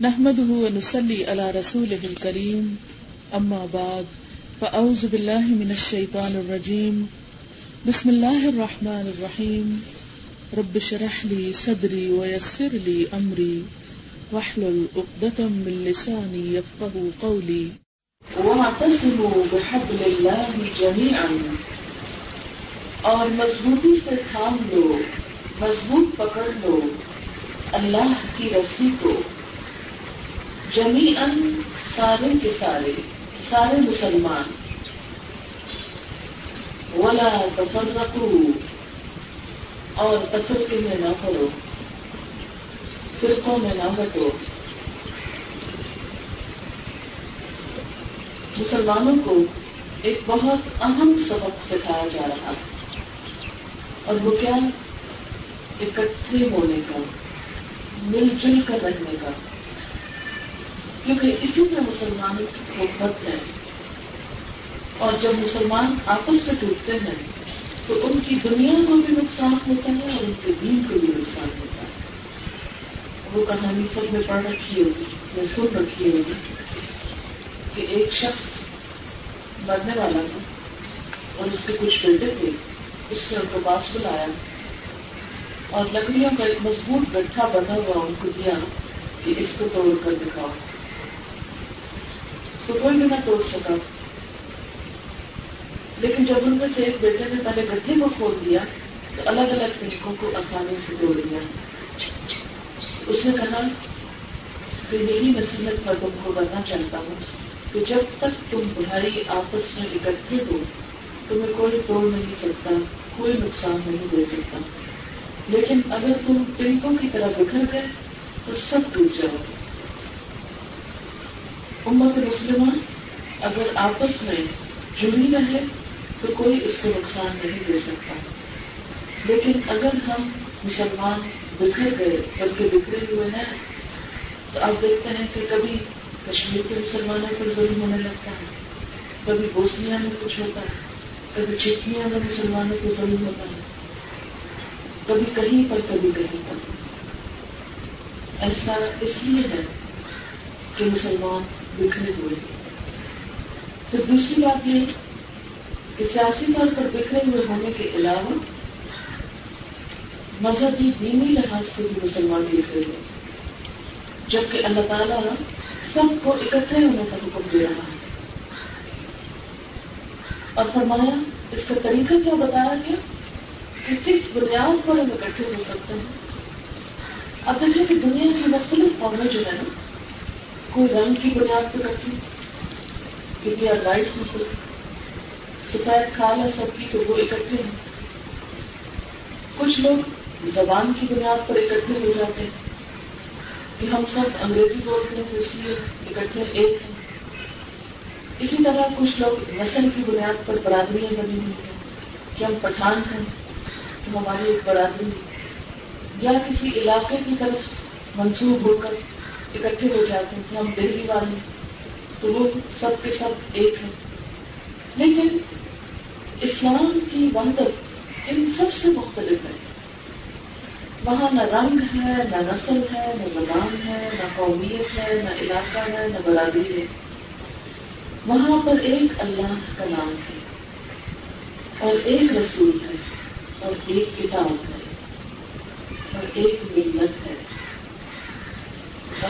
نحمده ونسلي على رسوله الكريم. أما بعد، فأعوذ بالله من الشيطان الرجيم. بسم الله الرحمن الرحيم. رب شرح لي صدري ويسر لي أمري. واحلل عقدة من لساني يفقه قولي. واعتصموا بحبل الله جميعا. اور مضبوطی سے تھام لو، مضبوط پکڑ لو، اللہ کی رسی کو۔ جمی ان سارے کے سارے سارے مسلمان۔ ولا تفرقو اور تفرقے میں نہ پڑو فرقوں میں نہ بٹو۔ مسلمانوں کو ایک بہت اہم سبق سکھایا جا رہا اور وہ کیا؟ اکٹھے ہونے کا، مل جل کر رہنے کا۔ کیونکہ اسی میں مسلمانوں کی محبت ہے۔ اور جب مسلمان آپس میں ٹوٹتے ہیں، تو ان کی دنیا کو بھی نقصان ہوتا ہے اور ان کے دین کو بھی نقصان ہوتا ہے۔ وہ کہانی سب میں پڑھ رکھی ہوگی یا سن رکھی ہوگی کہ ایک شخص مرنے والا تھا اور اس کے کچھ بیٹے تھے اس نے ان کو پاس بلایا اور لکڑیوں کا ایک مضبوط گٹھا بنا ہوا ان کو دیا کہ اس کو توڑ کر دکھاؤ۔ تو کوئی بھی نہ توڑ سکا۔ لیکن جب ان میں سے ایک بیٹے نے پہلے گڈھے کو کھول دیا، تو الگ الگ طریقوں کو آسانی سے توڑ دیا اس نے کہا کہ یہی نصیحت پر تم کو کرنا چاہتا ہوں کہ جب تک تم بھائی آپس میں اکٹھے ہو، تمہیں کوئی توڑ نہیں سکتا، کوئی نقصان نہیں دے سکتا۔ لیکن اگر تم ٹنکوں کی طرح بکھر گئے، تو سب ٹوٹ جاؤ۔ گے امت مسلمہ اگر آپس میں جڑی رہے تو کوئی اس کو نقصان نہیں دے سکتا۔ لیکن اگر ہم مسلمان بکھر گئے، بلکہ بکھرے ہوئے ہیں، تو آپ دیکھتے ہیں کہ کبھی کشمیر کے مسلمانوں پر ظلم ہونے لگتا ہے، کبھی بوسنیا میں کچھ ہوتا ہے، کبھی چٹنیا میں مسلمانوں کو ظلم ہوتا ہے، کبھی کہیں پر، کبھی کہیں پر۔ ایسا اس لیے ہے کہ مسلمان بکھرے ہوئے پھر دوسری بات یہ کہ سیاسی طور پر بکھرے ہوئے ہونے کے علاوہ مذہبی دینی لحاظ سے بھی مسلمان بکھرے ہوئے جبکہ اللہ تعالیٰ سب کو اکٹھے ہونے کا حکم دے رہا ہے۔ اور فرمایا، اس کا طریقہ کیا بتایا گیا؟ کہ کس بنیاد پر ہم اکٹھے ہو سکتے ہیں؟ اب دیکھیں کہ دنیا کی مختلف قومیں جو ہے نا کوئی رنگ کی بنیاد پہ کرتی کسی لائٹ کی سفید کھال ہے سب کی تو وہ اکٹھے ہیں۔ کچھ لوگ زبان کی بنیاد پر اکٹھے ہو جاتے ہیں۔ کہ ہم سب انگریزی بولتے ہیں، اس لیے اکٹھے ایک ہیں۔ اسی طرح کچھ لوگ نسل کی بنیاد پر برادریاں بنی ہوئی ہیں۔ کہ ہم پٹھان ہیں تو ہماری ایک برادری یا کسی علاقے کی طرف منسوخ ہو کر اکٹھے ہو جاتے ہیں کہ ہم دہلی والے تو وہ سب کے سب ایک ہیں۔ لیکن اسلام کی وحدت ان سب سے مختلف ہے۔ وہاں نہ رنگ ہے، نہ نسل ہے، نہ زبان ہے، نہ قومیت ہے، نہ علاقہ ہے، نہ برادری ہے۔ وہاں پر ایک اللہ کا نام ہے، اور ایک رسول ہے، اور ایک کتاب ہے، اور ایک ملت ہے۔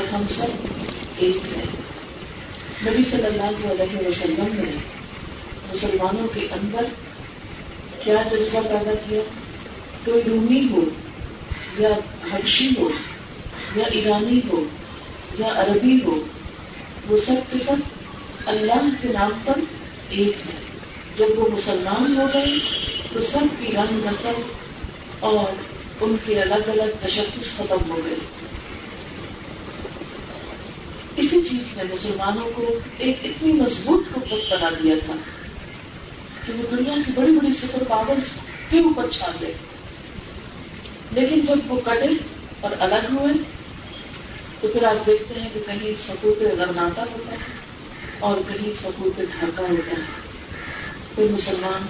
اور ہم سب ایک ہیں۔ نبی صلی اللہ علیہ وسلم نے مسلمانوں کے اندر کیا جذبہ پیدا کیا؟ کوئی رومی ہو یا حبشی ہو یا ایرانی ہو یا عربی ہو، وہ سب کے سب اللہ کے نام پر ایک ہے جب وہ مسلمان ہو گئے تو سب کی رنگ نسل اور ان کے الگ الگ تشخص ختم ہو گئے۔ اسی چیز نے مسلمانوں کو ایک اتنی مضبوط حکومت بنا دیا تھا کہ وہ دنیا کی بڑی بڑی سپر پاورس کے اوپر چھا گئے۔ لیکن جب وہ کٹے اور الگ ہوئے، تو پھر آپ دیکھتے ہیں کہ کہیں سپوت رناتا ہوتا ہے اور کہیں سپوت ڈھاکہ ہوتا ہے۔ پھر مسلمان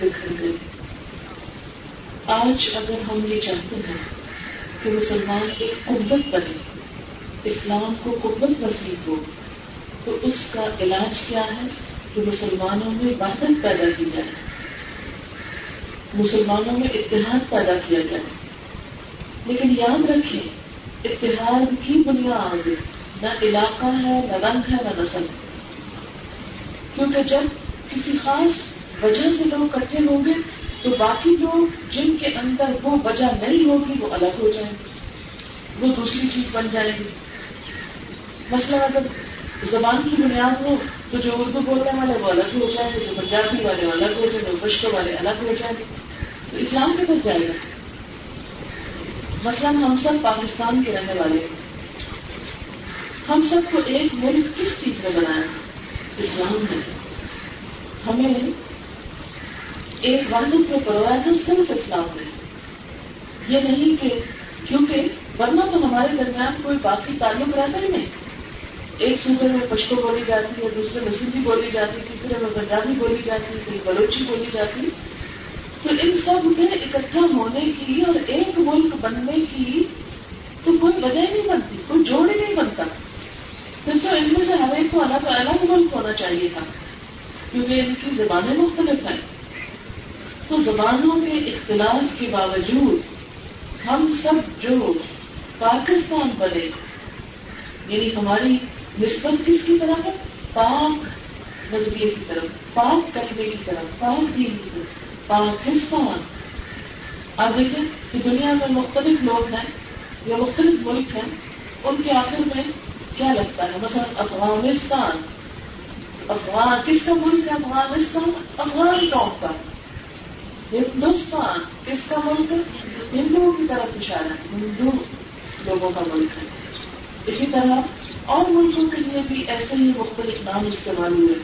بکھر گئے۔ آج اگر ہم یہ چاہتے ہیں کہ مسلمان ایک قوت بنے اسلام کو قوت نصیب ہو، تو اس کا علاج کیا ہے کہ مسلمانوں میں وحدت پیدا کی جائے، مسلمانوں میں اتحاد پیدا کیا جائے۔ لیکن یاد رکھیں، اتحاد کی بنیاد نہ علاقہ ہے، نہ رنگ ہے، نہ نسل۔ کیونکہ جب کسی خاص وجہ سے لوگ اکٹھے ہوں گے، تو باقی لوگ جن کے اندر وہ وجہ نہیں ہوگی، وہ الگ ہو جائیں گے، وہ دوسری چیز بن جائے گی۔ مسئلہ اگر زبان کی بنیاد ہو تو جو اردو بولنے والے وہ الگ ہو جائیں گے جو پنجابی والے وہ الگ ہو جائیں گے پشتو والے الگ ہو جائیں۔ گے تو اسلام کدھر جائے گا۔ مثلاً ہم سب پاکستان کے رہنے والے ہیں۔ ہم سب کو ایک ملک کس چیز میں بنایا؟ اسلام ہے ہمیں ایک وحدت میں پڑھوایا تھا، صرف اسلام میں یہ نہیں کہ کیونکہ ورنہ تو ہمارے درمیان کوئی باقی تعلق رہتا ہی نہیں۔ ایک صوبے میں پشتو بولی جاتی ہے، دوسرے میں سندھی بولی جاتی تیسرے میں پنجابی بولی جاتی ہے کوئی بلوچی بولی جاتی تو ان سب کے اکٹھا ہونے کی اور ایک ملک بننے کی تو کوئی وجہ ہی نہیں بنتی، کوئی جوڑ ہی نہیں بنتا۔ پھر تو ان میں سے ہر ایک کو الگ الگ ملک ہونا چاہیے تھا، کیونکہ ان کی زبانیں مختلف ہیں۔ تو زبانوں کے اختلاف کے باوجود ہم سب جو پاکستان بنے یعنی ہماری نسبت کس کی طرف ہے؟ پاک نظریے کی طرف، پاک کلمے کی طرف، پاک دین کی طرف پاکستان آپ دیکھیں کہ دنیا میں مختلف لوگ ہیں، یا مختلف ملک ہیں، ان کے آخر میں کیا لگتا ہے؟ مثلا افغانستان۔ افغان، کس کا ملک ہے افغانستان؟ افغان قوم کا۔ ہندوستان، کس کا ملک ہے؟ ہندوؤں کی طرف اشارہ ہندو لوگوں کا ملک ہے۔ اسی طرح اور ملکوں کے لیے بھی ایسے ہی مختلف نام استعمال ہوئے۔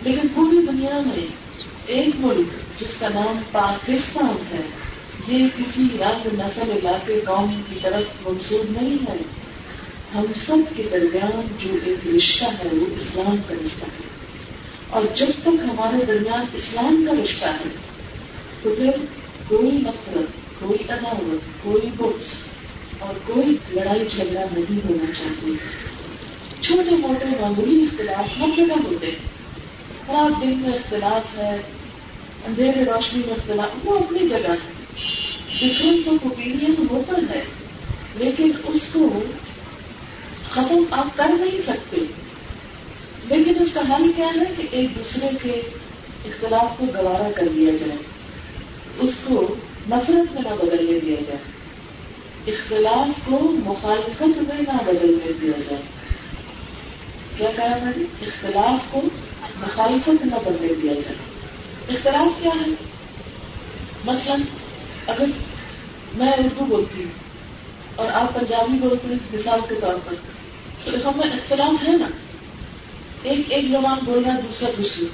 لیکن پوری دنیا میں ایک ملک جس کا نام پاکستان ہے، یہ کسی رنگ نسل علاقے قوم کی طرف منسوخ نہیں ہے۔ ہم سب کے درمیان جو ایک رشتہ ہے، وہ اسلام کا رشتہ ہے۔ اور جب تک ہمارے درمیان اسلام کا رشتہ ہے، تو پھر کوئی نفرت، کوئی عداوت، کوئی بکس اور کوئی لڑائی جھگڑا نہیں ہونا چاہیے۔ چھوٹے موٹے معمولی اختلاف ہر جگہ ہوتے ہیں۔ رات دن میں اختلاف ہے، اندھیرے روشنی میں اختلاف، وہ اپنی جگہ ہے۔ ڈفرینس آف اوپین ہوتا ہے، لیکن اس کو ختم آپ کر نہیں سکتے۔ لیکن اس کا حل کیا ہے کہ ایک دوسرے کے اختلاف کو گوارا کر دیا جائے۔ اس کو نفرت میں نہ بدلنے دیا جائے۔ اختلاف کو مخالفت میں نہ بدلنے دیا جائے۔ کیا کہا میں نے؟ اختلاف کو مخالفت نہ بدلنے دیا جائے۔ اختلاف کیا ہے؟ مثلا اگر میں اردو بولتی ہوں اور آپ پنجابی بولتے ہیں، مثال کے طور پر، تو ہمیں اختلاف ہے نا۔ ایک ایک زبان بول رہا دوسرا۔ دوسری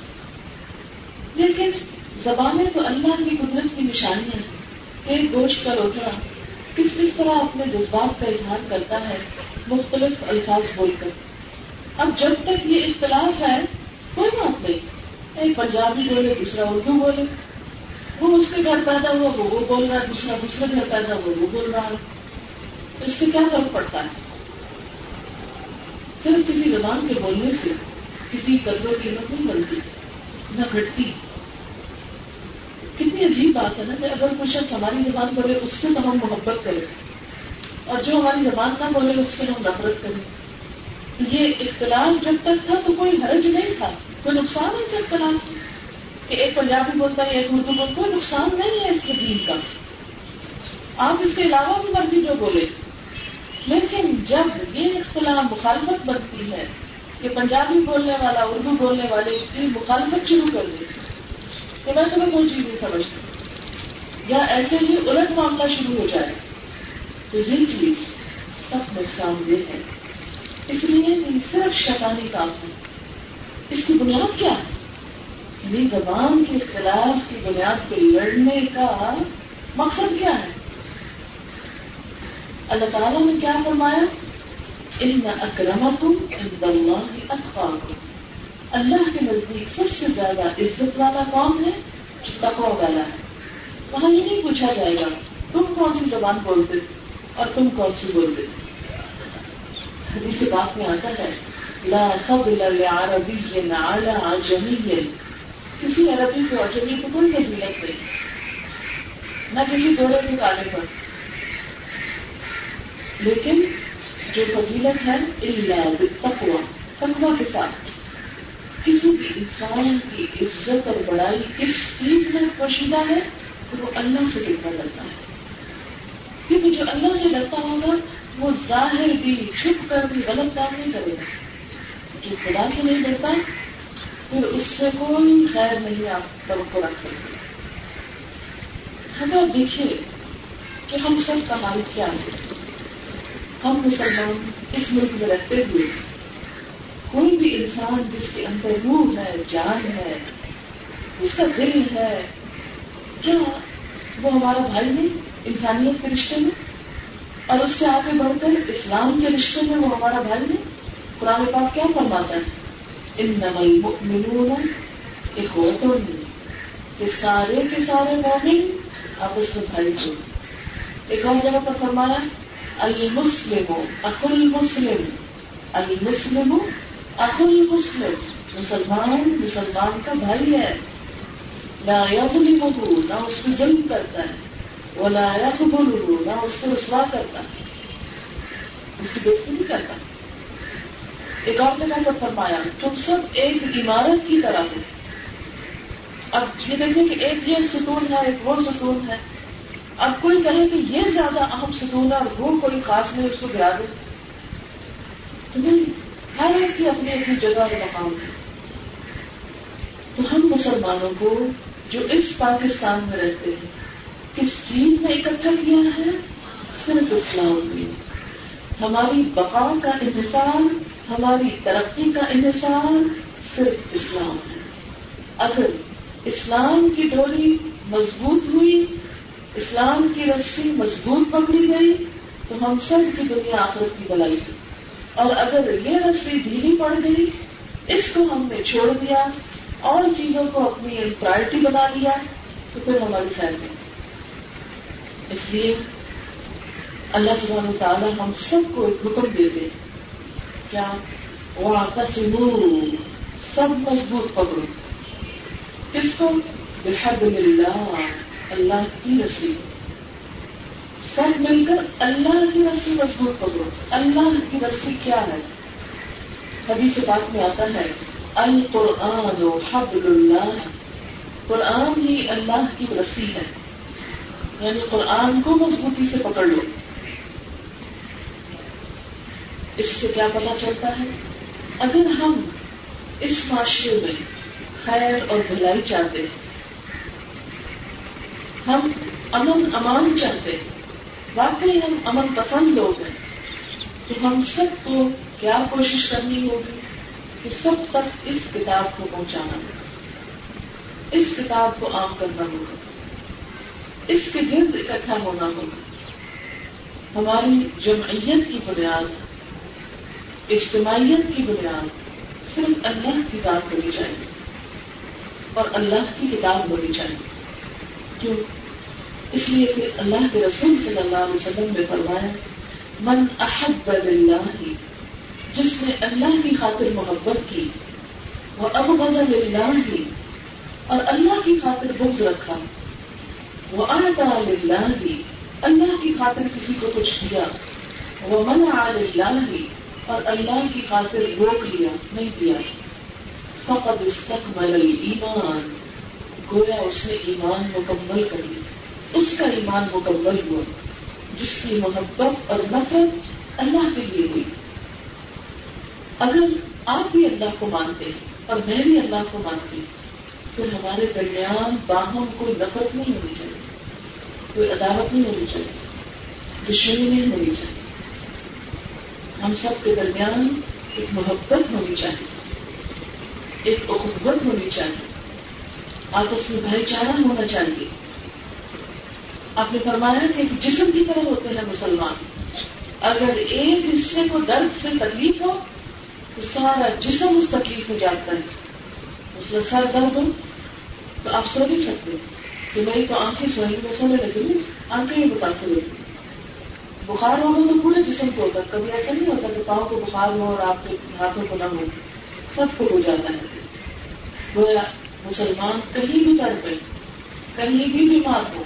لیکن زبانیں تو اللہ کی قدرت کی نشانیاں ہیں۔ ایک گوشت کا روترا کس کس طرح اپنے جذبات کا اظہار کرتا ہے، مختلف الفاظ بول کر اب جب تک یہ اختلاف ہے، کوئی بات نہیں۔ ایک پنجابی بولے، دوسرا اردو بولے۔ وہ اس کے گھر پیدا ہوا، وہ وہ بول رہا ہے، دوسرا دوسرے گھر پیدا ہوا، وہ بول رہا ہے۔ اس سے کیا فرق پڑتا ہے؟ صرف کسی زبان کے بولنے سے کسی قدر قیمت نہیں بنتی، نہ گھٹتی۔ کتنی عجیب بات ہے نا کہ اگر کوئی شخص ہماری زبان بولے، اس سے تو ہم محبت کریں۔ اور جو ہماری زبان نہ بولے، اس سے ہم نفرت کریں۔ یہ اختلاف جب تک تھا تو کوئی حرج نہیں تھا، کوئی نقصان ہے اس اختلاف کہ ایک پنجابی بولتا ہے، ایک اردو بولتا کوئی نقصان نہیں ہے اس کے دین کا۔ آپ اس کے علاوہ بھی مرضی جو بولے لیکن جب یہ اختلاف مخالفت بنتی ہے کہ پنجابی بولنے والا، اردو بولنے والے کی مخالفت شروع کر دے، تو میں تمہیں کوئی چیز نہیں سمجھتی یا ایسے ہی الٹ معاملہ شروع ہو جائے تو یہ چیز سب نقصان دہ ہے۔ اس لیے صرف شیطانی کام ہے۔ اس کی بنیاد کیا ہے؟ یعنی زبان کے اختلاف کی بنیاد پہ لڑنے کا مقصد کیا ہے؟ اللہ تعالیٰ نے کیا فرمایا؟ ان اکرمکم عند اللہ اتقاکم اللہ کے نزدیک سب سے زیادہ عزت والا کون ہے؟ جو والا ہے۔ وہاں یہ نہیں پوچھا جائے گا، تم کون سی زبان بولتے اور تم کون سی بولتے؟ حدیث بات میں آتا ہے، لا فضل لعربی على عجمی کسی عربی کو اجمی کو کوئی فضیلت نہیں. نہ کسی گورے کے کالے پر. لیکن جو فضیلت ہے اللہ تقوا تقوا کے ساتھ. کسی بھی انسان کی عزت اور بڑائی کس چیز میں پوشیدہ ہے تو وہ اللہ سے کتنا ڈرتا ہے. کیونکہ جو اللہ سے ڈرتا ہوگا وہ ظاہر بھی چھپ کر بھی غلط کام نہیں کرے گا۔ جو خدا سے نہیں ڈرتا، پھر اس سے کوئی خیر نہیں آپ توقع رکھ سکتے۔ ہمیں دیکھیے کہ ہم سب کا حال کیا ہے۔ ہم مسلمان اس ملک میں رہتے ہوئے، کوئی بھی انسان جس کے اندر روح ہے، جان ہے، اس کا دل ہے، کیا وہ ہمارا بھائی نہیں؟ انسانیت کے رشتے میں؟ اور اس سے آگے بڑھ کر اسلام کے رشتے میں وہ ہمارا بھائی نہیں قرآن پاک کیا فرماتا ہے؟ ان نمل ایک کہ سارے کے سارے مومن آپس میں بھائی کو ایک اور جگہ پر فرمایا المسلم اخ المسلم المسلم اخ المسلم۔ مسلمان مسلمان کا بھائی ہے۔ نہ یظلمہ نہ اس کو ظلم کرتا ہے۔ وہ نہ یخبلہ نہ اس کو رسوا کرتا اس کی بےزتی نہیں کرتا۔ ایک اور جگہ پر فرمایا، تم سب ایک عمارت کی طرح ہو۔ اب یہ دیکھیں کہ ایک یہ ستون ہے، ایک وہ ستون ہے۔ اب کوئی کہے کہ یہ زیادہ اہم ستون ہے اور وہ کوئی خاص نہیں، اس کو گرا دے۔ تو نہیں، ہر ایک کی اپنی اپنی جگہ اور مقام ہے۔ تو ہم مسلمانوں کو جو اس پاکستان میں رہتے ہیں کس چیز نے اکٹھا کیا ہے؟ صرف اسلام میں۔ ہماری بقا کا انحصار، ہماری ترقی کا انحصار صرف اسلام ہے۔ اگر اسلام کی ڈوری مضبوط ہوئی، اسلام کی رسی مضبوط پکڑی گئی، تو ہم سب کی دنیا آخرت کی بلائی اور اگر یہ رسی ڈھیلی پڑ گئی، اس کو ہم نے چھوڑ دیا اور چیزوں کو اپنی پرائرٹی بنا لیا، تو پھر ہماری خیر نہیں۔ اس لیے اللہ سبحانہ تعالیٰ ہم سب کو ایک حکم دے دے کیا وہ آتا سب مضبوط پکڑو۔ کس کو بحب اللہ اللہ کی رسی۔ سب مل کر اللہ کی رسی مضبوط پکڑو۔ اللہ کی رسی کیا ہے؟ حدیث بات میں آتا ہے، القرآن حبل اللہ۔ قرآن ہی اللہ کی رسی ہے۔ یعنی قرآن کو مضبوطی سے پکڑ لو۔ اس سے کیا پتا چلتا ہے؟ اگر ہم اس معاشرے میں خیر اور بھلائی چاہتے ہیں، ہم امن امان چاہتے ہیں، واقعی ہم امن پسند لوگ ہیں، تو ہم سب کو کیا کوشش کرنی ہوگی کہ سب تک اس کتاب کو پہنچانا۔ ہوگا اس کتاب کو عام کرنا ہوگا۔ اس کے گرد اکٹھا ہونا ہوگا۔ ہماری جمعیت کی بنیاد، اجتماعیت کی بنیاد صرف اللہ کی ذات ہونی چاہیے اور اللہ کی کتاب ہونی چاہیے۔ کیوں؟ اس لیے کہ اللہ کے رسول صلی اللہ علیہ وسلم نے فرمایا، من احب اللہ جس نے اللہ کی خاطر محبت کی، وہ اب غزل اللہ اور اللہ کی خاطر بغض رکھا۔ وہ آتا اللہ ہی اللہ کی خاطر کسی کو کچھ دیا۔ وہ من اللہ ہی اور اللہ کی خاطر روک لیا، نہیں دیا۔ فقط استقبل ایمان گویا اس نے ایمان مکمل کر لیا۔ اس کا ایمان مکمل ہوا، جس کی محبت اور نفرت اللہ کے لیے ہوئی۔ اگر آپ بھی اللہ کو مانتے ہیں اور میں بھی اللہ کو مانتی ہوں پھر ہمارے درمیان باہم کوئی نفرت نہیں ہونی چاہیے، کوئی عدالت نہیں ہونی چاہیے، دشمنی نہیں ہونی چاہیے۔ ہم سب کے درمیان ایک محبت ہونی چاہیے، ایک اخبت ہونی چاہیے۔ آپس میں بھائی چارہ ہونا چاہیے۔ آپ نے فرمایا کہ ایک جسم کی طرح ہوتے ہیں مسلمان۔ اگر ایک حصے کو درد سے تکلیف ہو، تو سارا جسم اس تکلیف میں جاتا ہے۔ اس میں سر درد ہو تو آپ سو نہیں سکتے کہ میری تو آنکھیں سوئیں میں سونے لگی آنکھیں ہی متاثر ہوتی بخار ہوگا تو پورے جسم کو ہوتا کبھی ایسا نہیں ہوتا کہ پاؤں کو بخار ہو اور آپ کے ہاتھوں کو نہ ہو۔ سب کو ہو جاتا ہے۔ گویا مسلمان کہیں بھی کر پہ کہیں بھی بیمار ہو،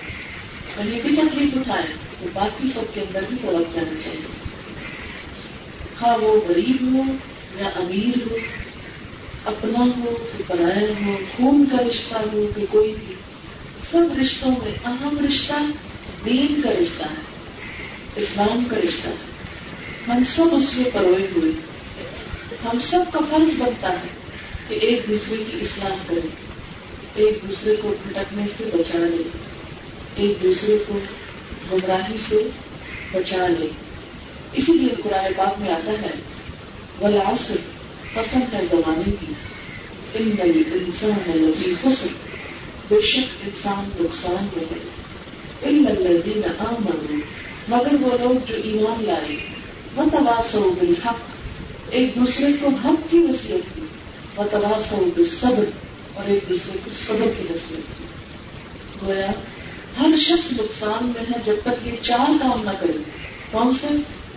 کہیں بھی تکلیف اٹھائے، تو باقی سب کے اندر بھی تھوڑا جانا چاہیے۔ ہاں وہ غریب ہو یا امیر ہو اپنا ہو کہ پرایا ہو خون کا رشتہ ہو کہ کوئی بھی۔ سب رشتوں میں اہم رشتہ دین کا رشتہ ہے، اسلام کا رشتہ ہے۔ ہم سب اس میں پروئے ہوئے ہم سب کا فرض بنتا ہے کہ ایک دوسرے کی اسلام کرے ایک دوسرے کو بھٹکنے سے بچا لے ایک دوسرے کو گمراہی سے بچا لے اسی لیے قرآن پاک میں آتا ہے ولاسر پسند ہے زمانے کی ان نئی انسان ہے لگی حسن بے شک انسان نقصان میں ہے۔ ان لذین عام مگر وہ لوگ جو ایمان لائے وہ تباس ہو بالحق۔ ایک دوسرے کو حق کی وصیت کی وہ تباس ہو بالصبر، اور ایک دوسرے کو صبر کی وصیت کی۔ گویا، ہر شخص نقصان میں ہے جب تک یہ چار کام نہ کرے۔ کون سے؟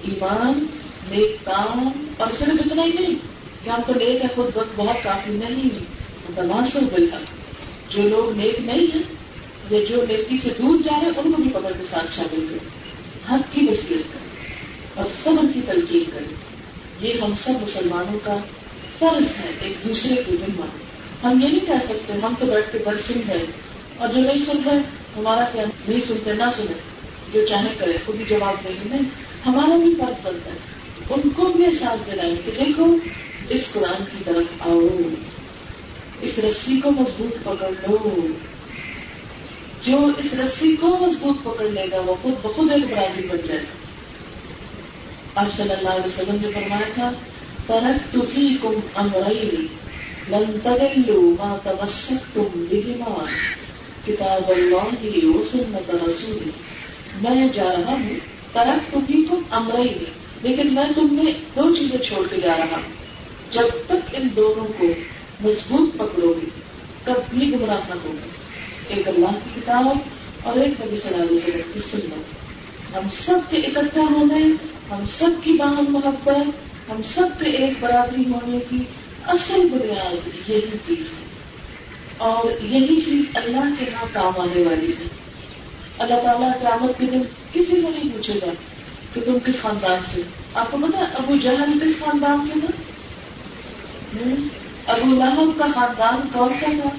ایمان، نیک کام، اور صرف اتنا ہی نہیں ہم تو نیک ہے خود وقت بہت کافی نہیں تناسب بالحق جو لوگ نیک نہیں ہیں، یا جو نیکی سے دور جا رہے ہیں، ان کو بھی پکڑ کے ساتھ شامل کریں۔ حق کی وصیت کریں اور صبر کی تلقین کریں۔ یہ ہم سب مسلمانوں کا فرض ہے، ایک دوسرے کو ذمہ۔ ہم یہ نہیں کہہ سکتے، ہم تو بیٹھ کے بڑھ سن گئے اور جو نہیں سن رہے، ہمارا کیا نہیں سنتے، نہ سنے جو چاہے کرے خود بھی جواب دیں گے۔ نہیں، ہمارا بھی فرض بنتا ہے۔ ان کو بھی احساس دلائیں کہ دیکھو اس قرآن کی طرف آؤ اس رسی کو مضبوط پکڑ لو جو اس رسی کو مضبوط پکڑ لے گا، وہ خود بخود ایک برادری بن جائے گا۔ آپ صلی اللہ علیہ وسلم نے فرمایا تھا ترک تو ہی کم امرئی لن تغلو ما تمسکتم بہما کتاب اللہ کی وہ سنت رسول میں جا رہا ہوں ترک تو بھی تم امرئی لیکن میں تم میں دو چیزیں چھوڑ کے جا رہا ہوں۔ جب تک ان دونوں کو مضبوط پکڑو گی کب بھی گمراہ نہ ہوگی ایک اللہ کی کتاب اور ایک نبی صلی اللہ علیہ وسلم کی سنت ہم سب کے اکٹھا ہونے، ہم سب کی باہم محبت، ہم سب کے ایک برابری ہونے کی اصل بنیاد یہی چیز ہے۔ اور یہی چیز اللہ کے یہاں کام آنے والی ہے۔ اللہ تعالیٰ قیامت کے دن کسی سے نہیں پوچھے گا کہ تم کس خاندان سے آپ کو پتا ابو جہل کس خاندان سے تھا؟ ابو لہب کا خاندان کون سا تھا؟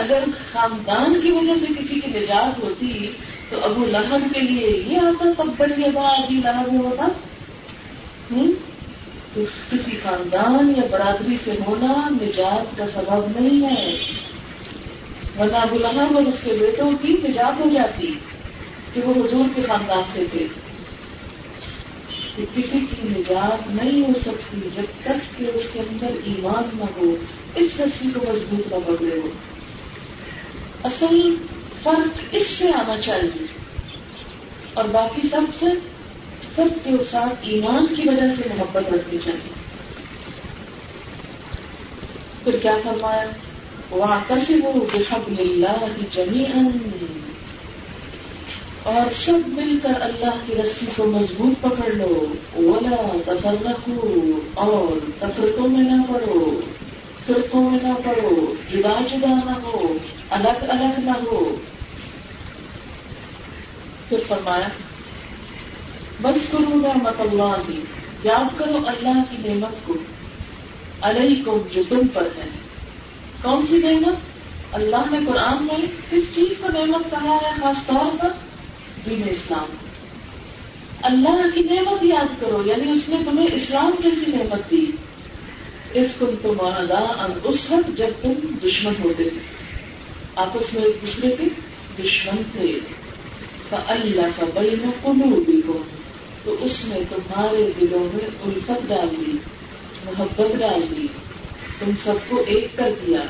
اگر خاندان کی وجہ سے کسی کی نجات ہوتی، تو ابو لہب کے لیے یہ آتا تب بڑی ادا ابھی لہب ہوتا تو کسی خاندان یا برادری سے ہونا نجات کا سبب نہیں ہے۔ ورنہ ابو لہب اور اس کے بیٹوں کی نجات ہو جاتی کہ وہ حضور کے خاندان سے تھے۔ کہ کسی کی نجات نہیں ہو سکتی جب تک کہ اس کے اندر ایمان نہ ہو، اس رسی کو مضبوط نہ پکڑے ہو۔ اصل فرق اس سے آنا چاہیے۔ اور باقی سب سے، سب کے ساتھ ایمان کی وجہ سے محبت رکھنی چاہیے۔ پھر کیا فرمایا؟ وہاں کسی وہ بحب اللہ جمی اور سب مل کر اللہ کی رسی کو مضبوط پکڑ لو۔ ولا تفرقو اور تفرقوں میں نہ پڑو۔ فرقوں میں نہ پڑو۔ جدا جدا نہ ہو۔ الگ الگ نہ ہو۔ پھر فرمایا، بس کرو رحمت اللہ بھی یاد کرو اللہ کی نعمت کو۔ علیکم جو تم پر ہے۔ کون سی نعمت؟ اللہ نے قرآن میں کس چیز کو نعمت کہا ہے؟ خاص طور پر دین اسلام اللہ کی نعمت یاد کرو یعنی اس نے تمہیں اسلام کیسی نعمت دی؟ اس کو تم اس وقت جب تم دشمن ہوتے تھے۔ آپس میں ایک دوسرے کے دشمن تھے۔ اللہ کا بین قلوبی کو تو اس نے تمہارے دلوں میں الفت ڈال دی، محبت ڈال دی۔ تم سب کو ایک کر دیا۔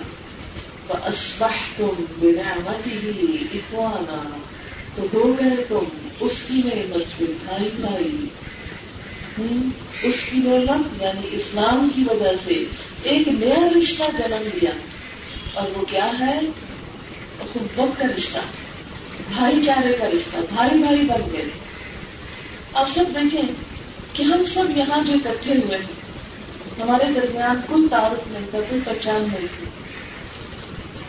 اسبح تم بنا ہی اخوانا تو ہو گئے تم اس کی نعمت سے بھائی بھائی اس کی نعمت یعنی اسلام کی وجہ سے ایک نیا رشتہ جنم دیا اور وہ کیا ہے؟ خود کا رشتہ، بھائی چارے کا رشتہ، بھائی بھائی بن گئے۔ آپ سب دیکھیں کہ ہم سب یہاں جو اکٹھے ہوئے ہیں، ہمارے درمیان کوئی تعارف نہیں تھا، کوئی پہچان نہیں تھی۔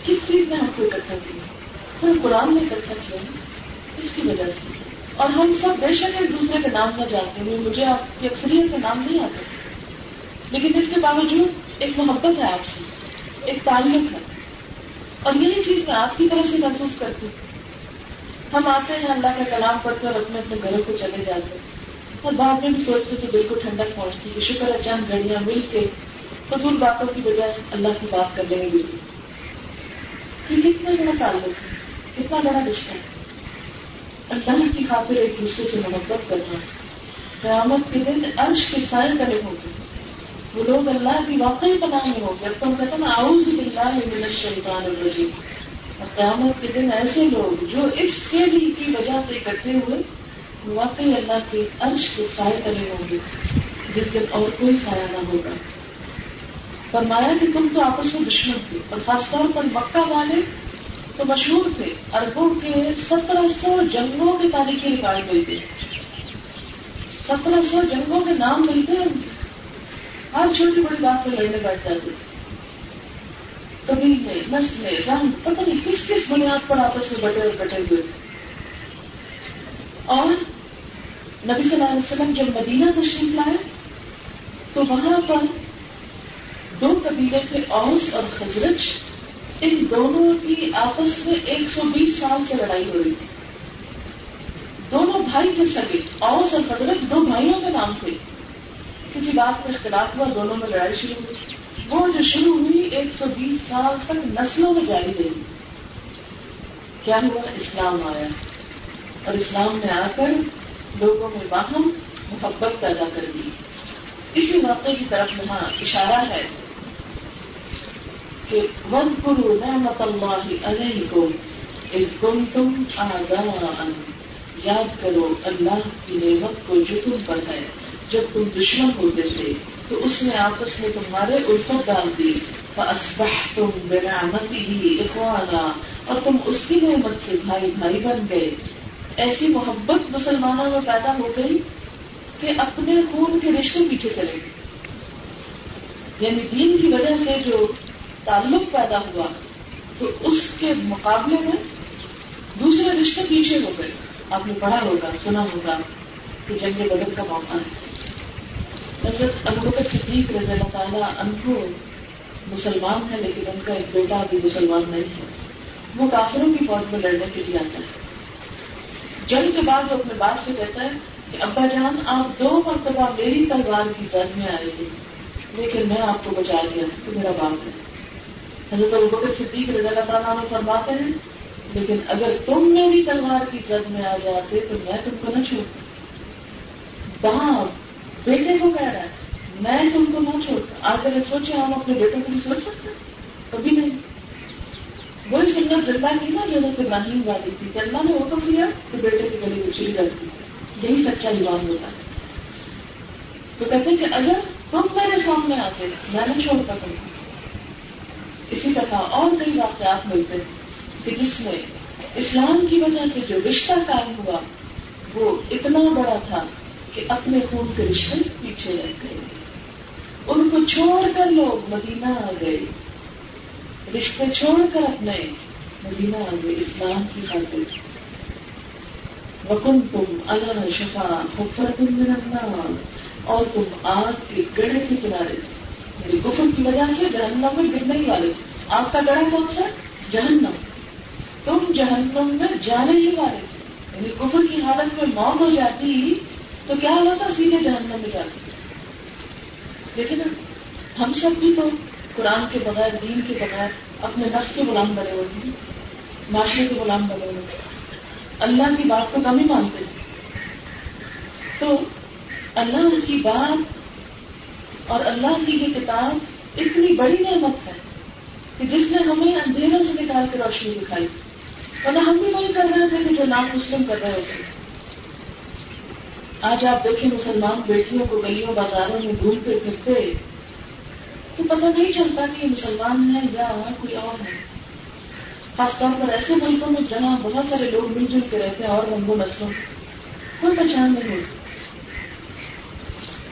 کس چیز نے ہم کو اکٹھا کیا؟ کوئی قرآن نے اکٹھا کیا۔ اس کی وجہ سے اور ہم سب بے شک ایک دوسرے کے نام نہ جاتے ہیں۔ مجھے آپ کی اکثریت کے نام نہیں آتے۔ لیکن اس کے باوجود ایک محبت ہے آپ سے، ایک تعلق ہے۔ اور یہی چیز میں آپ کی طرف سے محسوس کرتی ہوں۔ ہم آتے ہیں اللہ کا کلام پڑھتے اور اپنے اپنے گھروں کو چلے جاتے ہیں۔ اور بعد میں بھی سوچتے کہ دل کو ٹھنڈک پہنچتی کہ شکر ہے چند گھڑیاں مل کے فضول باتوں کی بجائے اللہ کی بات کر لیں گے یہ کتنا بڑا تعلق ہے کتنا بڑا رشتہ ہے۔ اللہ کی خاطر ایک دوسرے سے محبت کرنا قیامت کے دن عرش کے سائے کرے ہوں گے۔ وہ لوگ اللہ کی واقعی پناہ میں ہوں گے۔ اب تم کہتے ہیں آؤز باللہ من الشیطان الرجیم۔ اور قیامت کے دن ایسے لوگ جو اس کے لیے کی وجہ سے اکٹھے ہوئے واقعی اللہ کے عرش کے سائے کرے ہوں گے۔ جس دن اور کوئی سایہ نہ ہوگا۔ فرمایا کہ تم تو آپس میں دشمن تھے، اور خاص طور پر مکہ والے تو مشہور تھے، اربوں کے سترہ سو جنگوں کی تاریخی ریکارڈ ملتے سترہ سو جنگوں کے نام ملتے ہیں ہر چھوٹی بڑی بات پہ لڑنے بیٹھ جاتے تھے۔ کبھی میں نسلیں رنگ، پتہ نہیں کس کس بنیاد پر آپس میں بٹے اور کٹے ہوئے تھے۔ اور نبی صلی اللہ علیہ وسلم جب مدینہ تشریف لائے، تو وہاں پر دو قبیلے تھے، اوس اور خزرج۔ ان دونوں کی آپس میں ایک سو بیس سال سے لڑائی ہو رہی تھی۔ دونوں بھائی تھے سگے اوس اور حضرت، دو بھائیوں کے نام تھے۔ کسی بات پر اختلاف ہوا، دونوں میں لڑائی شروع ہوئی۔ وہ جو شروع ہوئی، ایک سو بیس سال تک نسلوں میں جاری رہی۔ کیا ہوا؟ اسلام آیا۔ اور اسلام نے آ کر لوگوں میں باہم محبت پیدا کر دی۔ اسی واقعے کی طرف یہاں اشارہ ہے۔ کہ ون گرو نعمت اللہ علیہ کو ایک گم تم یاد کرو اللہ کی نعمت کو جو تم پر ہے، جب تم دشمن ہوتے تھے، تو اس نے آپس میں تمہارے الفت ڈال دی۔ تم بنعمتی ہی اخوانا اور تم اس کی نعمت سے بھائی بھائی بن گئے۔ ایسی محبت مسلمانوں میں پیدا ہو گئی کہ اپنے خون کے رشتے پیچھے چلے گئے۔ یعنی دین کی وجہ سے جو تعلق پیدا ہوا تو اس کے مقابلے میں دوسرے رشتے پیچھے ہو گئے۔ آپ نے پڑھا ہوگا، سنا ہوگا کہ جنگ بدل کا موقع ہے۔ حضرت ابو صدیق رضی اللہ تعالیٰ انکو مسلمان ہے لیکن ان کا ایک بیٹا ابھی مسلمان نہیں ہے۔ وہ کافروں کی فوج میں لڑنے کے لیے آتا ہے۔ جنگ کے بعد وہ اپنے باپ سے کہتا ہے کہ، ابا جان، آپ دو مرتبہ میری تلوار کی زد میں آئے گی لیکن میں آپ کو بچا لیا تو میرا باپ ہے۔ حضرت ابو صدیق رضی اللہ تعالیٰ فرماتے ہیں، لیکن اگر تم میری تلوار کی زد میں آ جاتے تو میں تم کو نہ چھوڑتا۔ باپ بیٹے کو کہہ رہا ہے، میں تم کو نہ چھوڑتا۔ آج اگر سوچے ہم اپنے بیٹوں کو بھی سوچ سکتے کبھی نہیں۔ وہی سنت زندہ کی نا، جو ابراہیم والی تھی۔ کہ اللہ نے حکم دیا کہ بیٹے کی گلی اچھی کرتی یہی سچا ایمان ہوتا ہے۔ تو کہتے ہیں کہ اگر تم میرے سامنے آتے، میں نہیں چھوڑتا تم کو۔ اسی طرح اور کئی واقعات ملتے کہ جس میں اسلام کی وجہ سے جو رشتہ قائم ہوا، وہ اتنا بڑا تھا کہ اپنے خون کے رشتے پیچھے رہ گئے۔ ان کو چھوڑ کر لوگ مدینہ آ گئے۔ رشتے چھوڑ کر اپنے مدینہ آ گئے، اسلام کی خاطر۔ وکن تم اللہ شفا حفر تم اور تم آگ کے گڑے کے کنارے میری کفر کی وجہ سے جہنم میں گرنے ہی والے۔ آگ کا گڑا کون سا؟ جہنم۔ تم جہنم میں جانے ہی والے۔ تھے یعنی کفر کی حالت میں موت ہو جاتی، تو کیا ہوتا سیدھے جہنم میں جاتے؟ لیکن ہم سب بھی تو قرآن کے بغیر، دین کے بغیر اپنے نفس کے غلام بنے ہوئے ہیں۔ معاشرے کے غلام بنے ہوئے ہیں۔ اللہ کی بات کو کم ہی مانتے تھے تو اللہ کی بات اور اللہ کی یہ کتاب اتنی بڑی نعمت ہے کہ جس نے ہمیں اندھیروں سے نکال کے روشنی دکھائی۔ ورنہ ہم بھی وہی کر رہے تھے کہ جو نام مسلم کر رہے ہوتے آج آپ دیکھیں مسلمان بیٹیوں کو گلیوں بازاروں میں گھومتے پھرتے تو پتہ نہیں چلتا کہ مسلمان ہے یا کوئی اور ہے۔ خاص طور پر ایسے ملکوں میں جہاں بہت سارے لوگ مل جل کے رہتے ہیں اور رنگوں نسلوں کوئی پہچان نہیں ہوتی۔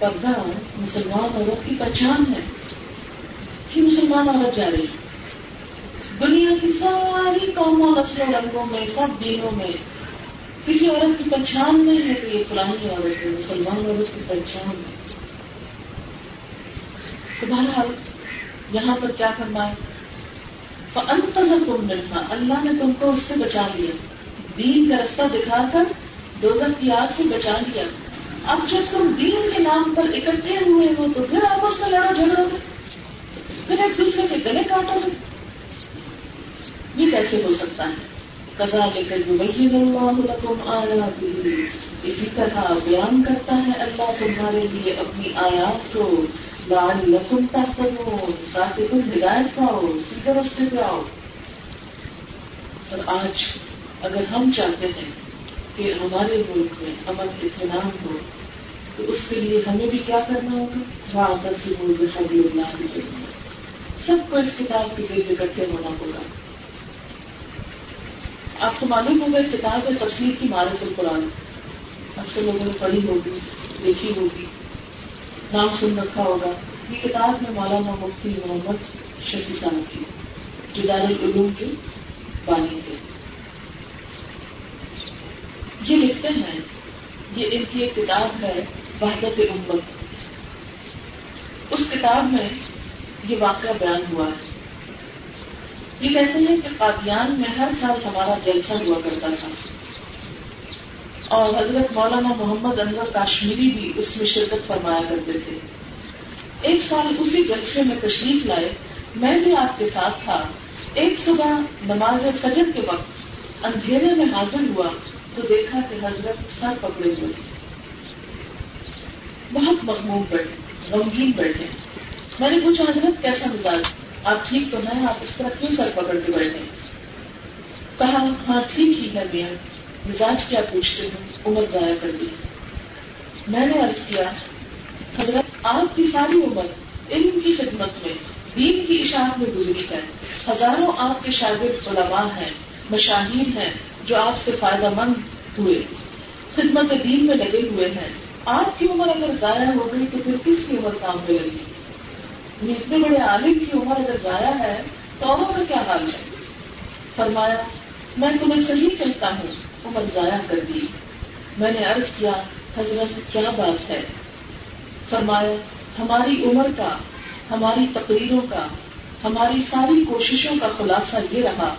پردہ مسلمان عورت کی پہچان ہے۔ کہ مسلمان عورت جا رہی ہے۔ دنیا کی ساری قوموں، نسلوں، رنگوں میں، سب دینوں میں کسی عورت کی پہچان نہیں ہے کہ یہ فلانی عورت ہے، مسلمان عورت کی پہچان ہے۔ تو بہرحال یہاں پر کیا کرنا ہے انتظر تم ملنا اللہ نے تم کو اس سے بچا لیا۔ دین کا رستہ دکھا کر دوزر کی آگ سے بچا لیا۔ اب جب تم دین کے نام پر اکٹھے ہوئے ہو تو پھر آپس میں لڑا جھگڑو۔ گے پھر ایک دوسرے کے گلے کاٹو۔ گے یہ کیسے ہو سکتا ہے؟ کزا لے کر اللہ آیا اسی طرح بیان کرتا ہے اللہ تمہارے لیے اپنی آیات کو۔ لال لسن تک تاکہ تم ہدایت پاؤ، سیدھے رستے پہ آؤ۔ اور آج اگر ہم چاہتے ہیں کہ ہمارے ملک میں امن اطمینان ہو، تو اس کے لیے ہمیں بھی کیا کرنا ہوگا؟ وہاں دس ملک حبی اللہ کی ضرورت سب کو اس کتاب کے گرد اکٹھے ہونا ہوگا۔ آپ کو معلوم ہوگا، کتاب ہے تفصیل کی مارت القرآن۔ اکثر لوگوں نے پڑھی ہوگی دیکھی ہوگی، نام سن رکھا ہوگا۔ یہ کتاب میں مولانا مفتی محمد شفیع صاحب کی جدار العلوم کے بانی تھے یہ لکھتے ہیں، یہ ان کی ایک کتاب ہے، وحدت امت۔ اس کتاب میں یہ واقعہ بیان ہوا ہے۔ یہ کہتے ہیں کہ قادیان میں ہر سال ہمارا جلسہ ہوا کرتا تھا۔ اور حضرت مولانا محمد انور کاشمیری بھی اس میں شرکت فرمایا کرتے تھے۔ ایک سال اسی جلسے میں تشریف لائے۔ میں بھی آپ کے ساتھ تھا۔ ایک صبح نماز فجر کے وقت اندھیرے میں حاضر ہوا۔ تو دیکھا کہ حضرت سر پکڑے ہوئے بہت مغموم بیٹھے غمگین بیٹھے میں نے پوچھا، حضرت کیسا مزاج؟ آپ ٹھیک تو ہیں؟ آپ اس طرح کیوں سر پکڑ کے بیٹھے کہا ہاں ٹھیک ہی ہے میاں۔ مزاج کیا پوچھتے ہیں؟ عمر ضائع کر دی۔ میں نے عرض کیا، حضرت، آپ کی ساری عمر علم کی خدمت میں، دین کی اشاعت میں گزری ہے۔ ہزاروں آپ کے شاگرد علماء ہیں، مشاہیر ہیں۔ جو آپ سے فائدہ مند ہوئے، خدمت دین میں لگے ہوئے ہیں۔ آپ کی عمر اگر ضائع ہو گئی تو پھر کس کی عمر کام میں لگی اتنے بڑے عالم کی عمر اگر ضائع ہے، تو عمر کا کیا حال ہے؟ فرمایا، میں تمہیں صحیح کہتا ہوں، عمر ضائع کر دی۔ میں نے عرض کیا، حضرت، کیا بات ہے؟ فرمایا، ہماری عمر کا، ہماری تقریروں کا، ہماری ساری کوششوں کا خلاصہ یہ رہا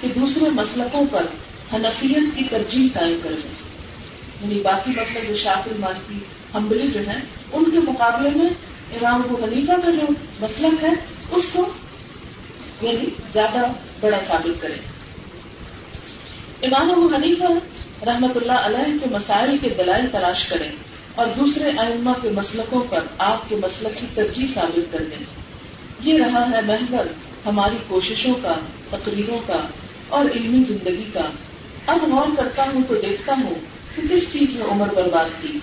کہ دوسرے مسلکوں پر حنفیت کی ترجیح قائم کر دیں۔ یعنی باقی مسئلہ جو شاکر مالکی ہمبلی جو ہیں، ان کے مقابلے میں امام ابو حنیفہ کا جو مسلک ہے، اس کو یعنی زیادہ بڑا ثابت کریں۔ امام ابو حنیفہ رحمت اللہ علیہ کے مسائل کے دلائل تلاش کریں اور دوسرے ائمہ کے مسلکوں پر آپ کے مسلک کی ترجیح ثابت کر دیں۔ یہ رہا ہے محور ہماری کوششوں کا، تقریروں کا اور علمی زندگی کا اب غور کرتا ہوں تو دیکھتا ہوں کہ کس چیز میں عمر برباد کی؟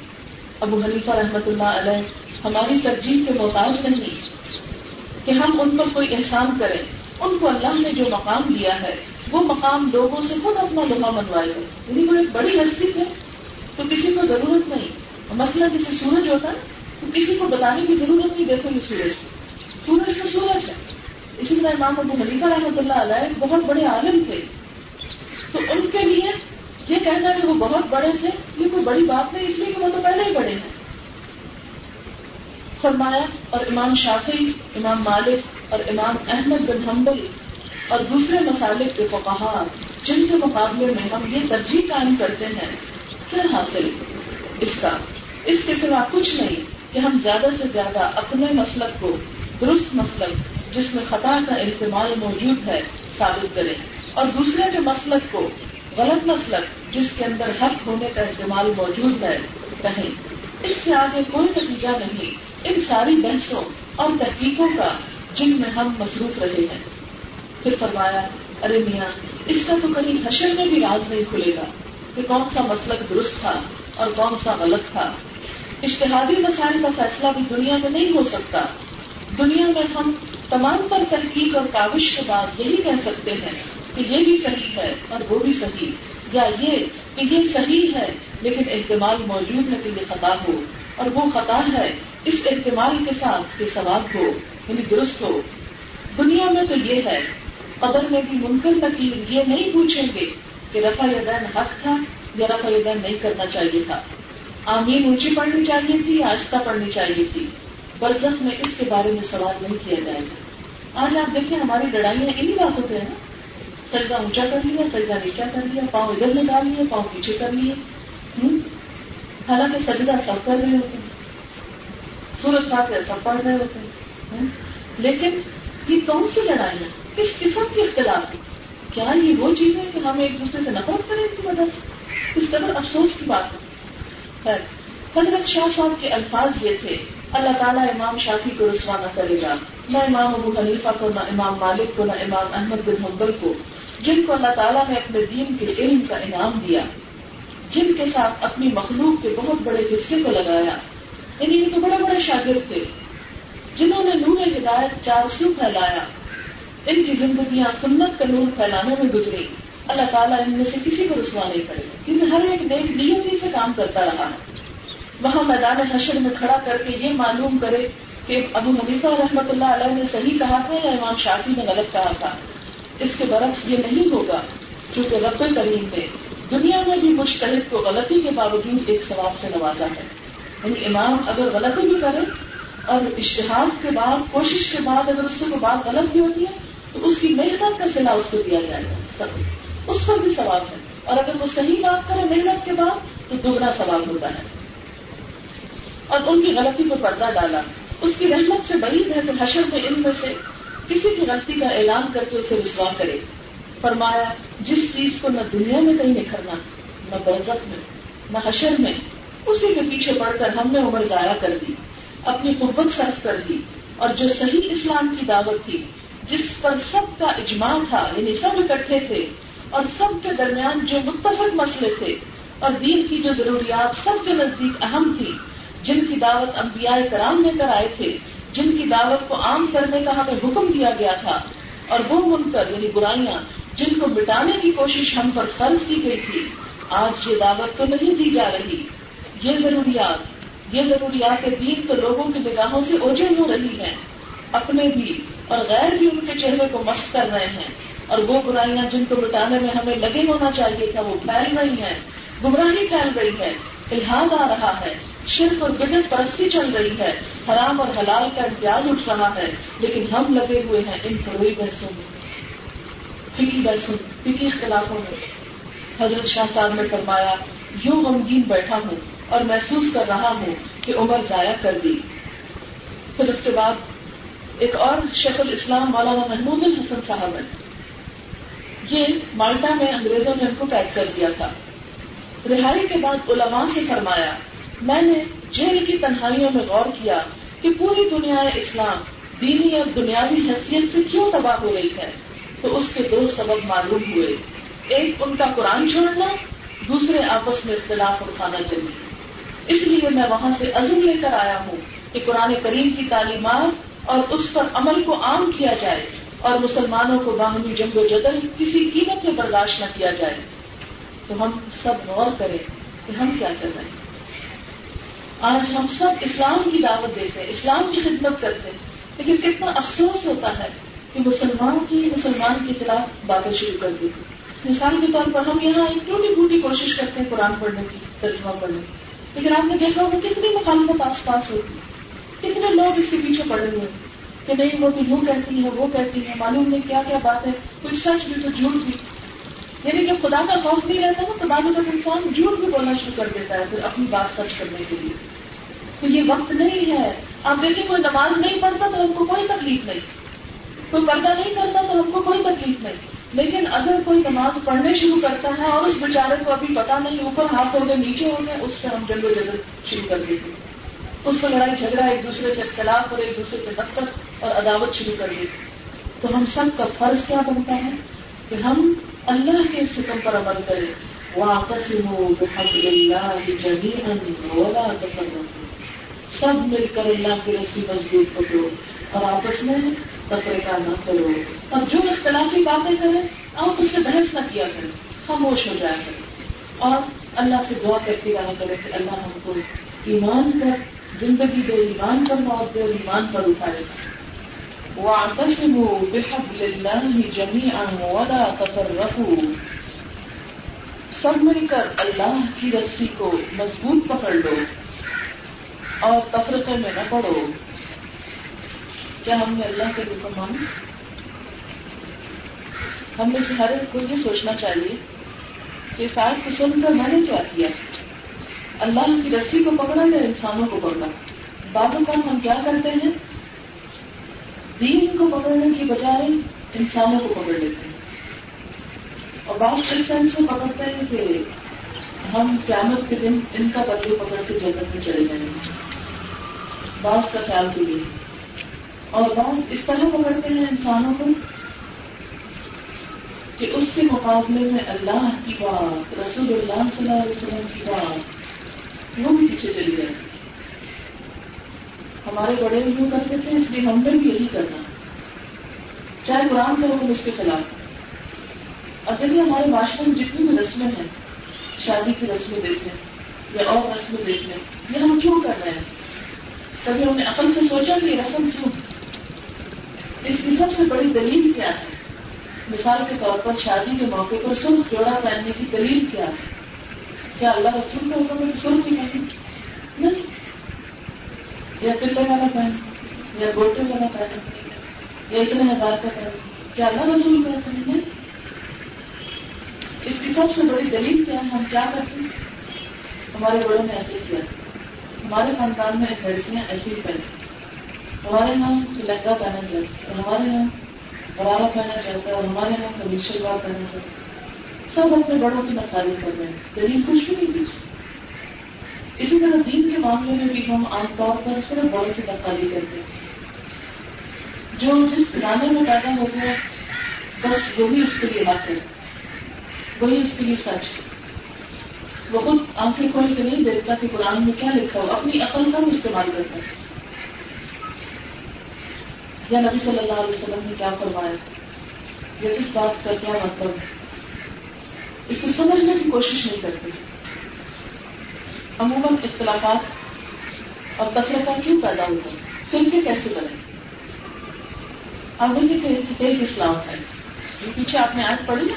ابو حنیفہ رحمت اللہ علیہ ہماری ترجیح کے محتاج نہیں۔ کہ ہم ان پر کوئی احسان کریں، ان کو اللہ نے جو مقام دیا ہے، وہ مقام لوگوں سے خود اپنا لوہا منوائے یعنی وہ ایک بڑی ہستی ہے۔ تو کسی کو ضرورت نہیں۔ مسئلہ جسے سورج ہوتا ہے، تو کسی کو بتانے کی ضرورت نہیں، دیکھو یہ سورج۔ سورج تو سورج ہے۔ اسی طرح امام ابو حلیفہ رحمۃ اللہ علیہ بہت بڑے عالم تھے۔ تو ان کے لیے یہ کہنا کہ وہ بہت بڑے تھے، یہ کوئی بڑی بات نہیں، اس لیے کہ وہ تو پہلے ہی بڑے ہیں۔ فرمایا، اور امام شافی امام مالک، اور امام احمد بن حنبل، اور دوسرے مسالک کے فقہا، جن کے مقابلے میں ہم یہ ترجیح قائم کرتے ہیں، کیا حاصل؟ اس کا، اس کے سوا کچھ نہیں کہ ہم زیادہ سے زیادہ اپنے مسلک کو درست مسلک، جس میں خطا کا اہتمال موجود ہے، ثابت کریں۔ اور دوسرے کے مسلک کو غلط مسلک، جس کے اندر حق ہونے کا اہتمال موجود ہے کہیں اس سے آگے کوئی نتیجہ نہیں۔ ان ساری بحثوں اور تحقیقوں کا جن میں ہم مصروف رہے ہیں۔ پھر فرمایا، ارے میاں، اس کا تو کہیں حشر میں بھی راز نہیں کھلے گا کہ کون سا مسلک درست تھا اور کون سا غلط تھا۔ اشتہادی مسائل کا فیصلہ بھی دنیا میں نہیں ہو سکتا۔ دنیا میں ہم تمام پر تحقیق اور کاوش کے بعد یہی کہہ سکتے ہیں کہ یہ بھی صحیح ہے اور وہ بھی صحیح۔ یا یہ کہ یہ صحیح ہے لیکن احتمال موجود ہے کہ یہ خطا ہو۔ اور وہ خطا ہے اس احتمال کے ساتھ کہ ثواب ہو یعنی درست ہو۔ دنیا میں تو یہ ہے قدر میں بھی منکر نکیر یہ نہیں پوچھیں گے کہ رفا یدین حق تھا یا رفا یدین نہیں کرنا چاہیے تھا۔ آمین اونچی پڑھنی چاہیے تھی یا آستہ پڑھنی چاہیے تھی؟ برزخ میں اس کے بارے میں سوال نہیں کیا جائے گا۔ آج آپ دیکھیں ہماری لڑائیاں انہیں باتوں پہ ہیں سجدہ اونچا کر لیا سجدہ نیچا کر لیا، پاؤں ادھر نکال لیے، پاؤں پیچھے کر لیے۔ حالانکہ سجدہ سب کر رہے ہوتے ہیں۔ سورت پاک سب پڑھ رہے ہوتے ہیں۔ لیکن یہ کون سی لڑائیاں؟ کس قسم کے اختلاف کیا یہ وہ چیز ہے کہ ہم ایک دوسرے سے نفرت کریں کی وجہ سے؟ اس قدر افسوس کی بات ہے۔ حضرت شاہ صاحب کے الفاظ یہ تھے، اللہ تعالیٰ امام شافی کو رسوا نہ کرے گا۔ نہ امام ابو حنیفہ کو، نہ امام مالک کو، نہ امام احمد بن حنبل کو۔ جن کو اللہ تعالیٰ نے اپنے دین کے علم کا انعام دیا، جن کے ساتھ اپنی مخلوق کے بہت بڑے حصے کو لگایا یعنی ان کے بڑے بڑے شاگرد تھے، جنہوں نے نور ہدایت چار سو پھیلایا، ان کی زندگیاں سنت کا نور پھیلانے میں گزری۔ اللہ تعالیٰ ان میں سے کسی کو رسوا نہیں کرے، کیونکہ ہر ایک نیک نیتی سے کام کرتا رہا وہاں میدان حشر میں کھڑا کر کے یہ معلوم کرے کہ ابو حنیفہ رحمۃ اللہ علیہ نے صحیح کہا تھا یا امام شافی نے غلط کہا تھا۔ اس کے برعکس یہ نہیں ہوگا کیونکہ رب کریم نے دنیا میں بھی مشترک کو غلطی کے باوجود ایک ثواب سے نوازا ہے۔ یعنی امام اگر غلطی بھی کرے اور اشتہار کے بعد، کوشش کے بعد اگر اس سے کوئی بات غلط بھی ہوتی ہے، تو اس کی محنت کا سلا اس کو دیا جائے گا۔ سب، اس پر بھی ثواب ہے۔ اور اگر وہ صحیح بات کرے محنت کے بعد، تو دوگنا ثواب ہوتا ہے۔ اور ان کی غلطی پر پردہ ڈالا۔ اس کی رحمت سے بڑی ہے کہ حشر میں ان میں سے کسی کی غلطی کا اعلان کر کے اسے رسوا کرے۔ فرمایا، جس چیز کو نہ دنیا میں کہیں نکھرنا، نہ برزت میں، نہ حشر میں، اسی کے پیچھے پڑ کر ہم نے عمر ضائع کر دی، اپنی قربت صرف کر دی۔ اور جو صحیح اسلام کی دعوت تھی، جس پر سب کا اجماع تھا یعنی سب اکٹھے تھے، اور سب کے درمیان جو متفق مسئلے تھے، اور دین کی جو ضروریات سب کے نزدیک اہم تھی، جن کی دعوت انبیاء کرام لے کر آئے تھے جن کی دعوت کو عام کرنے کا ہمیں حکم دیا گیا تھا، اور وہ منکر یعنی برائیاں، جن کو مٹانے کی کوشش ہم پر فرض کی گئی تھی، آج یہ دعوت تو نہیں دی جا رہی۔ یہ ضروریات یہ ضروریات دین تو لوگوں کی نگاہوں سے اوجھے ہو رہی ہیں۔ اپنے بھی اور غیر بھی ان کے چہرے کو مست کر رہے ہیں۔ اور وہ برائیاں جن کو مٹانے میں ہمیں لگے ہونا چاہیے تھا، وہ پھیل رہی ہیں، گمراہی پھیل رہی ہے الحاد آ رہا ہے۔ شرک اور بدت پرستی چل رہی ہے۔ حرام اور حلال کا امتیاز اٹھ رہا ہے، لیکن ہم لگے ہوئے ہیں ان فروئی بحثوں میں۔ فکی بحثوں فکی اختلافوں میں۔ حضرت شاہ صاحب نے فرمایا، یوں غمگین بیٹھا ہوں اور محسوس کر رہا ہوں کہ عمر ضائع کر دی۔ پھر اس کے بعد ایک اور شیخ الاسلام مولانا محمود الحسن صاحب ہے یہ مالٹا میں انگریزوں نے ان کو قید کر دیا تھا۔ رہائی کے بعد علماء سے فرمایا میں نے جیل کی تنہائیوں میں غور کیا کہ پوری دنیا اسلام دینی اور دنیاوی حیثیت سے کیوں تباہ ہو رہی ہے۔ تو اس کے دو سبب معلوم ہوئے۔ ایک، ان کا قرآن چھوڑنا، دوسرے، آپس میں اختلاف اٹھانا چاہیے اس لیے میں وہاں سے عزم لے کر آیا ہوں کہ قرآن کریم کی تعلیمات اور اس پر عمل کو عام کیا جائے اور مسلمانوں کو باہمی جنگ و جدل کسی قیمت میں برداشت نہ کیا جائے۔ تو ہم سب غور کریں کہ ہم کیا کر رہے ہیں۔ آج ہم سب اسلام کی دعوت دیتے ہیں، اسلام کی خدمت کرتے ہیں۔ لیکن کتنا افسوس ہوتا ہے کہ مسلمان کی، مسلمان کے خلاف باتیں شروع کر دیتے مثال کے طور پر ہم یہاں ایک ٹوٹی پھوٹی کوشش کرتے ہیں قرآن پڑھنے کی، ترجمہ پڑھنے کی۔ لیکن آپ نے دیکھا ہوگا کتنی مخالفت آس پاس ہوتی کتنے لوگ اس کے پیچھے پڑے ہوئے کہ نہیں، وہ تو یوں کہتی ہے وہ کہتی ہے معلوم نہیں کیا کیا بات ہے، کچھ سچ بھی تو جھوٹ بھی۔ یعنی جب خدا کا خوف نہیں رہتا نا تو بعض اوقات انسان جھوٹ بھی بولنا شروع کر دیتا ہے پھر اپنی بات سچ کرنے کے لیے۔ تو یہ وقت نہیں ہے۔ آپ دیکھیں کوئی نماز نہیں پڑھتا تو ہم کو کوئی تکلیف نہیں۔ کوئی پردہ نہیں کرتا تو ہم کو کوئی تکلیف نہیں۔ لیکن اگر کوئی نماز پڑھنے شروع کرتا ہے اور اس بیچارے کو ابھی پتا نہیں اوپر ہاتھ ہو گئے نیچے ہو گئے، اس سے ہم جنگ و جگہ شروع کر دیتے اس کو لڑائی جھگڑا ایک دوسرے سے اختلاف اور ایک دوسرے سے نفرت اور عداوت شروع کر دیتے تو ہم سب کا فرض کیا بنتا ہے کہ ہم اللہ کے اس حکم پر عمل کریں سب مل کر اللہ کی رسی مضبوط پکڑو۔ اور آپس میں تفریح نہ کرو۔ اور جو اختلافی باتیں کریں، آپ اس سے بحث نہ کیا کریں۔ خاموش ہو جایا کریں۔ اور اللہ سے دعا کرتی رہا کرے کہ اللہ ہم کو ایمان پر زندگی دے، ایمان پر موت دے اور ایمان پر اٹھائے۔ واعتصموا بحبل الله جميعا ولا تفرقوا. سب مل کر اللہ کی رسی کو مضبوط پکڑ لو اور تفرقے میں نہ پڑو. کیا ہم نے اللہ کے حکم مانے؟ ہم میں سے ہر ایک کو یہ سوچنا چاہیے کہ اس آیت کو سن کر میں نے کیا کیا؟ اللہ کی رسی کو پکڑا یا انسانوں کو پکڑا؟ بعض اوقات ہم کیا کرتے ہیں؟ دین کو پکڑنے کی بجائے انسانوں کو پکڑ لیتے ہیں۔ اور بعض اس سینس میں پکڑتے ہیں کہ ہم قیامت کے دن ان کا بدلو پکڑ کے جگت میں چلے جائیں گے۔ بعض کا خیال کے لیے اور بعض اس طرح پکڑتے ہیں انسانوں کو کہ اس کے مقابلے میں اللہ کی بات، رسول اللہ صلی اللہ علیہ وسلم کی بات، وہ بھی پیچھے چلی جائے۔ ہمارے بڑے بھی یوں کرتے تھے، اس لیے ہم نے بھی یہی کرنا۔ چاہے قرآن کا حکم اس کے خلاف۔ اور دیکھیے ہمارے معاشرے میں جتنی بھی رسمیں ہیں، شادی کی رسمیں دیکھ لیں یا اور رسمیں دیکھ لیں یہ ہم کیوں کر رہے ہیں؟ کبھی ہم نے عقل سے سوچا کہ یہ رسم کیوں؟ اس کی سب سے بڑی دلیل کیا ہے؟ مثال کے طور پر شادی کے موقع پر سرخ جوڑا پہننے کی دلیل کیا ہے؟ کیا اللہ رسول کا حکم ہے سرخ کی پہنی نہیں۔ یا تلے والا پہن یا گوٹے والا پہن یا اتنے ہزار کا پہن کیا اللہ رسول کہتے ہیں؟ اس کی سب سے بڑی دلیل کیا ہے؟ ہم کیا کرتے ہیں؟ ہمارے بڑوں نے ایسے کیا ہمارے خاندان میں لڑکیاں ایسے ہی پہنتی ہمارے یہاں لہنگا پہنا جاتا ہے ہمارے یہاں غرارا پہنا جاتا ہے، اور ہمارے یہاں کبھی شلوار پہنا جاتا ہے۔ سب اپنے بڑوں کی نقالی کر رہے ہیں۔ دلیل کچھ بھی نہیں پیچھے اسی طرح دین کے معاملے میں بھی ہم عام طور پر صرف بڑوں کی نقالی کرتے ہیں۔ جو جس زمانے میں پیدا ہو گیا بس وہی اس کے لیے حق ہے وہی اس کے لیے سچ ہے وہ خود آنکھیں کھول کے نہیں دیکھتا کہ قرآن میں کیا لکھا ہو اپنی عقل کا بھی استعمال کرتا ہے یا نبی صلی اللہ علیہ وسلم نے کیا فرمایا؟ یا کس بات کا کیا مطلب ہے؟ اس کو سمجھنے کی کوشش نہیں کرتے۔ عموماً اختلافات اور تفریح کیوں پیدا ہوتا ہے فرقے کیسے بنے؟ اب دیکھیے کہ ایک اسلام ہے یہ پیچھے آپ نے آج پڑھی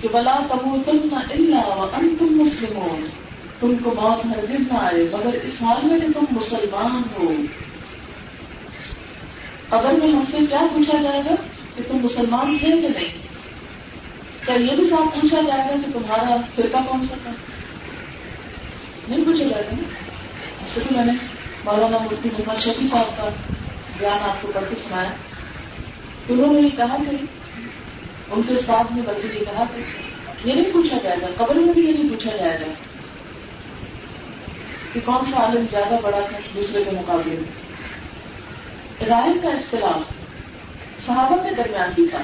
کہ بلا تم تم اللہ تم مسلم تم کو موت ہرگز نہ آئے، مگر اس حال میں کہ تم مسلمان ہو۔ اگر میں ہم سے کیا پوچھا جائے گا کہ تم مسلمان تھے کہ نہیں؟ کیا یہ بھی صاف پوچھا جائے گا کہ تمہارا فرقہ کون سا تھا؟ نہیں پوچھا جائے گا اس سے بھی میں نے مولانا مفتی محمد شفیع صاحب کا بیان آپ کو پڑھ کے سنایا۔ انہوں نے یہ کہا کہ ان کے ساتھ میں بلکہ یہ کہا کہ یہ نہیں پوچھا جائے گا قبر میں بھی یہ نہیں پوچھا جائے گا کہ کون سا عالم زیادہ بڑا تھا دوسرے کے مقابلے میں۔ رائے کا اختلاف صحابہ کے درمیان بھی تھا۔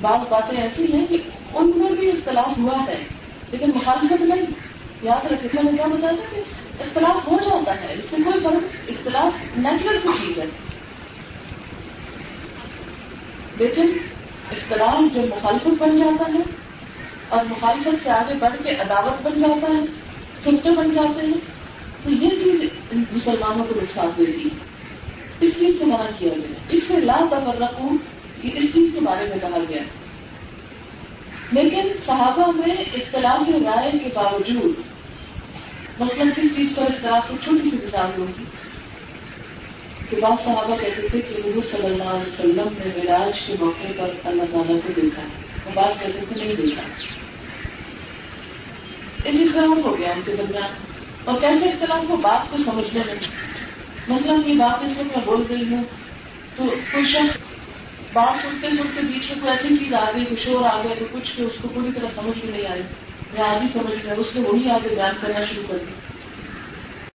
بعض باتیں ایسی ہیں کہ ان میں بھی اختلاف ہوا ہے۔ لیکن مخالفت نہیں۔ یاد رکھے میں کیا بتایا تھا کہ اختلاف ہو جاتا ہے، اس سے کوئی فرق؟ اختلاف نیچرل سی چیز ہے۔ لیکن اختلاف جو مخالفت بن جاتا ہے اور مخالفت سے آگے بڑھ کے عداوت بن جاتا ہے فرقے بن جاتے ہیں، تو یہ چیز مسلمانوں کو نقصان دیتی ہے۔ اس چیز سے منع کیا گیا۔ اس سے لا تفرقوں یہ اس چیز کے بارے میں کہا گیا۔ ہے لیکن صحابہ میں اختلاف رائے کے باوجود مثلاً کس چیز پر اختلاف کی چھوٹی سی مثال ہوگی کہ بعض صحابہ کہتے تھے کہ حضور صلی اللہ علیہ وسلم نے مراج کے موقع پر اللہ تعالیٰ کو دیکھا وہ بات کہتے تھے نہیں دیکھا۔ ایک اختلاف ہو گیا ان کے درمیان۔ اور کیسے اختلاف ہو بات کو سمجھنے میں؟ مثلاً یہ بات اس وقت میں بول رہی ہوں تو کوئی شخص بات سنتے سنتے بیچ میں کوئی ایسی چیز آ گئی، کچھ اور آ گیا، تو کچھ کہ اس کو پوری طرح سمجھ بھی نہیں آئی۔ میں آگے سمجھ گیا اس نے وہی آگے بیان کرنا شروع کر دیا۔